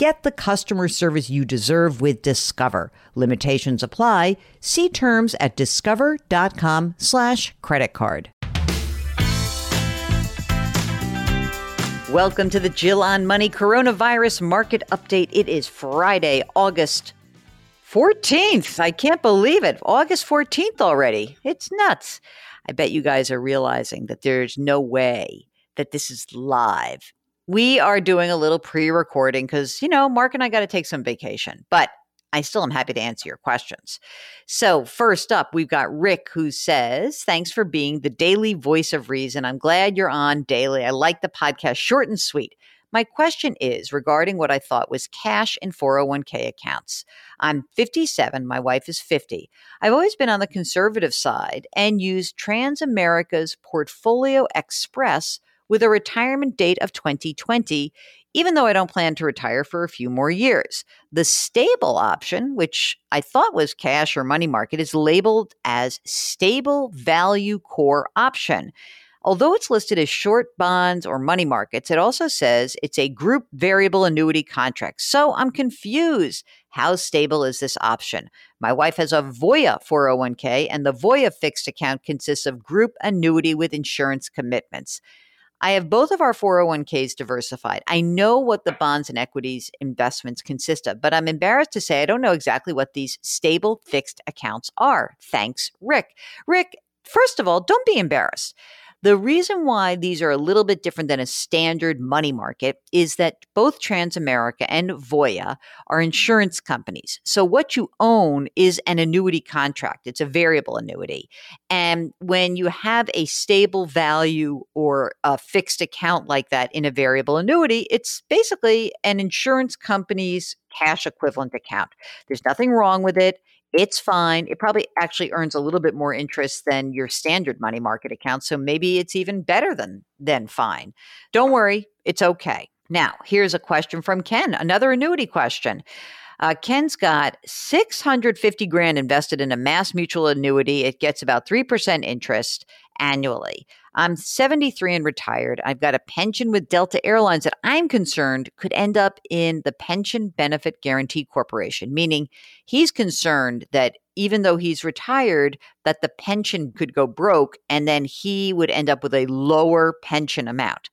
Get the customer service you deserve with Discover. Limitations apply. See terms at discover.com slash credit card. Welcome to the Jill on Money Coronavirus Market Update. It is Friday, August 14th. I can't believe it. August 14th already. It's nuts. I bet you guys are realizing that there's no way that this is live we are doing a little pre recording because, you know, Mark and I got to take some vacation, but I still am happy to answer your questions. So, first up, we've got Rick who says, Thanks for being the daily voice of reason. I'm glad you're on daily. I like the podcast short and sweet. My question is regarding what I thought was cash in 401k accounts. I'm 57, my wife is 50. I've always been on the conservative side and used Transamerica's Portfolio Express with a retirement date of 2020, even though I don't plan to retire for a few more years. The stable option, which I thought was cash or money market, is labeled as stable value core option. Although it's listed as short bonds or money markets, it also says it's a group variable annuity contract. So I'm confused. How stable is this option? My wife has a Voya 401k, and the Voya fixed account consists of group annuity with insurance commitments. I have both of our 401ks diversified. I know what the bonds and equities investments consist of, but I'm embarrassed to say I don't know exactly what these stable fixed accounts are. Thanks, Rick. Rick, first of all, don't be embarrassed. The reason why these are a little bit different than a standard money market is that both Transamerica and Voya are insurance companies. So what you own is an annuity contract. It's a variable annuity. And when you have a stable value or a fixed account like that in a variable annuity, it's basically an insurance company's cash equivalent account. There's nothing wrong with it. It's fine. It probably actually earns a little bit more interest than your standard money market account. So maybe it's even better than, than fine. Don't worry, it's okay. Now, here's a question from Ken, another annuity question. Uh, Ken's got 650 grand invested in a MassMutual annuity. It gets about 3% interest annually. I'm 73 and retired. I've got a pension with Delta Airlines that I'm concerned could end up in the Pension Benefit Guaranty Corporation, meaning he's concerned that even though he's retired, that the pension could go broke and then he would end up with a lower pension amount.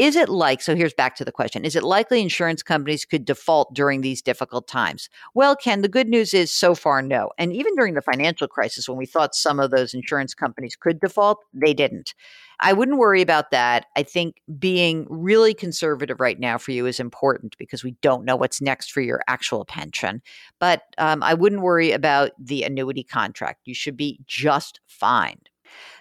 Is it like, so here's back to the question, is it likely insurance companies could default during these difficult times? Well, Ken, the good news is so far, no. And even during the financial crisis, when we thought some of those insurance companies could default, they didn't. I wouldn't worry about that. I think being really conservative right now for you is important because we don't know what's next for your actual pension. But um, I wouldn't worry about the annuity contract. You should be just fine.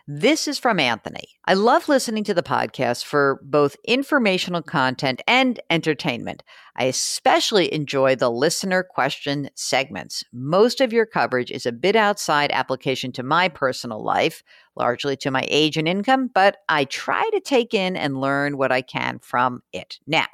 This is from Anthony. I love listening to the podcast for both informational content and entertainment. I especially enjoy the listener question segments. Most of your coverage is a bit outside application to my personal life, largely to my age and income, but I try to take in and learn what I can from it. Now,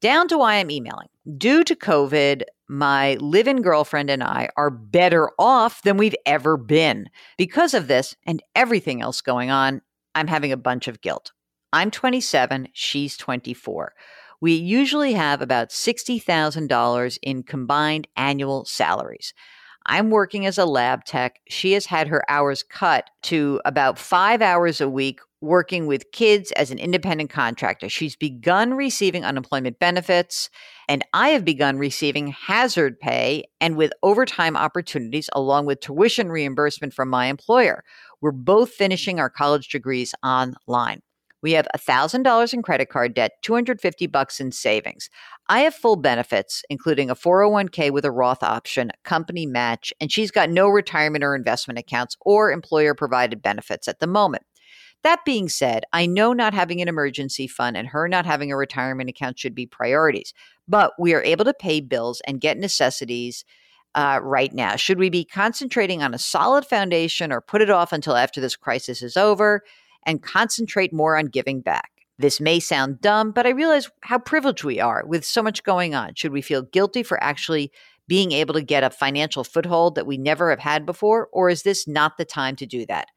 down to why I'm emailing. Due to COVID, my live in girlfriend and I are better off than we've ever been. Because of this and everything else going on, I'm having a bunch of guilt. I'm 27, she's 24. We usually have about $60,000 in combined annual salaries. I'm working as a lab tech. She has had her hours cut to about five hours a week working with kids as an independent contractor. She's begun receiving unemployment benefits, and I have begun receiving hazard pay and with overtime opportunities, along with tuition reimbursement from my employer. We're both finishing our college degrees online. We have $1,000 in credit card debt, 250 bucks in savings. I have full benefits, including a 401k with a Roth option, company match, and she's got no retirement or investment accounts or employer provided benefits at the moment. That being said, I know not having an emergency fund and her not having a retirement account should be priorities, but we are able to pay bills and get necessities uh, right now? Should we be concentrating on a solid foundation or put it off until after this crisis is over and concentrate more on giving back? This may sound dumb, but I realize how privileged we are with so much going on. Should we feel guilty for actually being able to get a financial foothold that we never have had before? Or is this not the time to do that?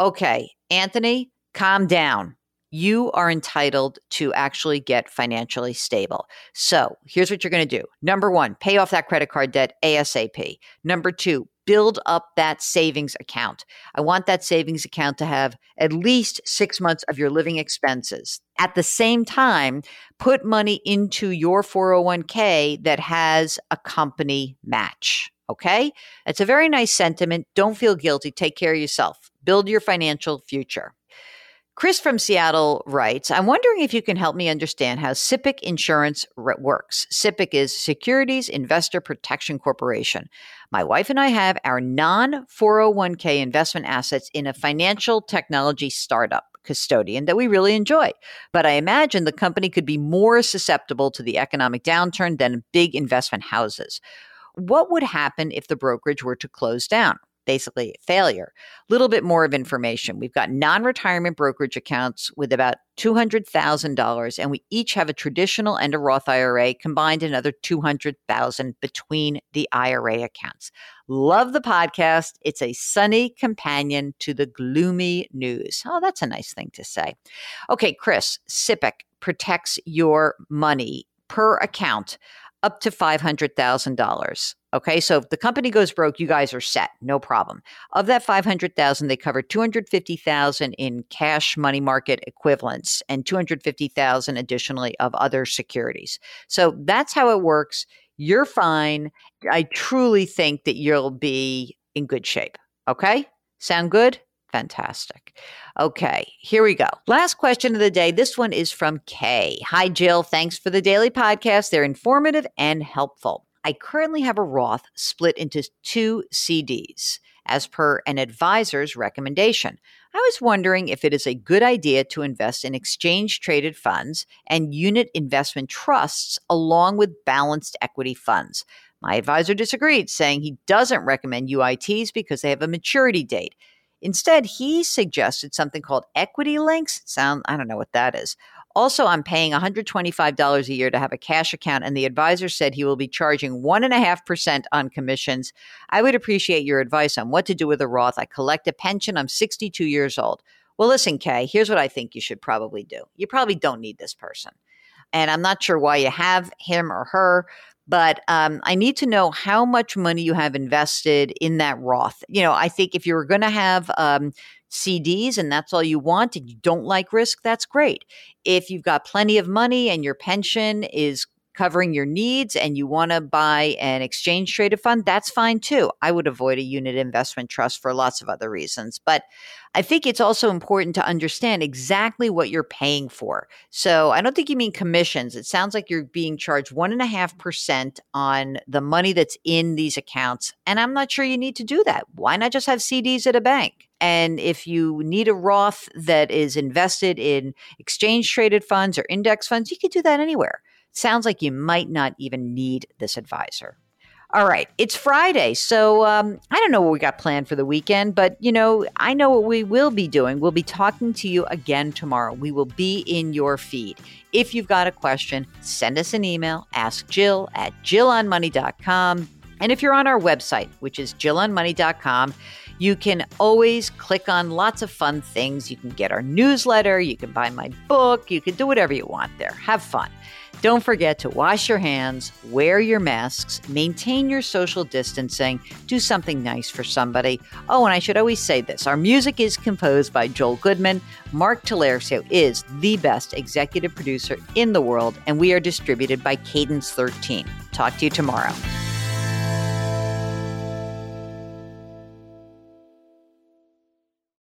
Okay, Anthony, calm down. You are entitled to actually get financially stable. So here's what you're going to do. Number one, pay off that credit card debt ASAP. Number two, build up that savings account. I want that savings account to have at least six months of your living expenses. At the same time, put money into your 401k that has a company match. Okay? It's a very nice sentiment. Don't feel guilty. Take care of yourself. Build your financial future. Chris from Seattle writes, I'm wondering if you can help me understand how SIPC insurance works. SIPC is Securities Investor Protection Corporation. My wife and I have our non 401k investment assets in a financial technology startup custodian that we really enjoy. But I imagine the company could be more susceptible to the economic downturn than big investment houses. What would happen if the brokerage were to close down? Basically failure. A little bit more of information. We've got non retirement brokerage accounts with about $200,000, and we each have a traditional and a Roth IRA combined another 200,000 between the IRA accounts. Love the podcast. It's a sunny companion to the gloomy news. Oh, that's a nice thing to say. Okay, Chris, SIPC protects your money per account up to $500,000. Okay, so if the company goes broke, you guys are set, no problem. Of that 500,000, they cover 250,000 in cash money market equivalents and 250,000 additionally of other securities. So that's how it works. You're fine. I truly think that you'll be in good shape. Okay? Sound good? Fantastic. Okay, here we go. Last question of the day. This one is from Kay. Hi, Jill. Thanks for the daily podcast. They're informative and helpful. I currently have a Roth split into two CDs as per an advisor's recommendation. I was wondering if it is a good idea to invest in exchange traded funds and unit investment trusts along with balanced equity funds. My advisor disagreed, saying he doesn't recommend UITs because they have a maturity date. Instead, he suggested something called equity links. Sound I don't know what that is. Also, I'm paying $125 a year to have a cash account, and the advisor said he will be charging 1.5% on commissions. I would appreciate your advice on what to do with a Roth. I collect a pension. I'm 62 years old. Well, listen, Kay, here's what I think you should probably do. You probably don't need this person. And I'm not sure why you have him or her, but um, I need to know how much money you have invested in that Roth. You know, I think if you're going to have um, CDs and that's all you want and you don't like risk, that's great. If you've got plenty of money and your pension is covering your needs and you want to buy an exchange traded fund, that's fine too. I would avoid a unit investment trust for lots of other reasons. But I think it's also important to understand exactly what you're paying for. So I don't think you mean commissions. It sounds like you're being charged one and a half percent on the money that's in these accounts. And I'm not sure you need to do that. Why not just have CDs at a bank? And if you need a Roth that is invested in exchange traded funds or index funds, you could do that anywhere sounds like you might not even need this advisor. All right, it's Friday, so um, I don't know what we got planned for the weekend, but you know, I know what we will be doing. We'll be talking to you again tomorrow. We will be in your feed. If you've got a question, send us an email, ask Jill at jillonmoney.com. And if you're on our website, which is jillonmoney.com, you can always click on lots of fun things. You can get our newsletter, you can buy my book, you can do whatever you want there. Have fun. Don't forget to wash your hands, wear your masks, maintain your social distancing, do something nice for somebody. Oh, and I should always say this our music is composed by Joel Goodman. Mark Talercio is the best executive producer in the world, and we are distributed by Cadence 13. Talk to you tomorrow.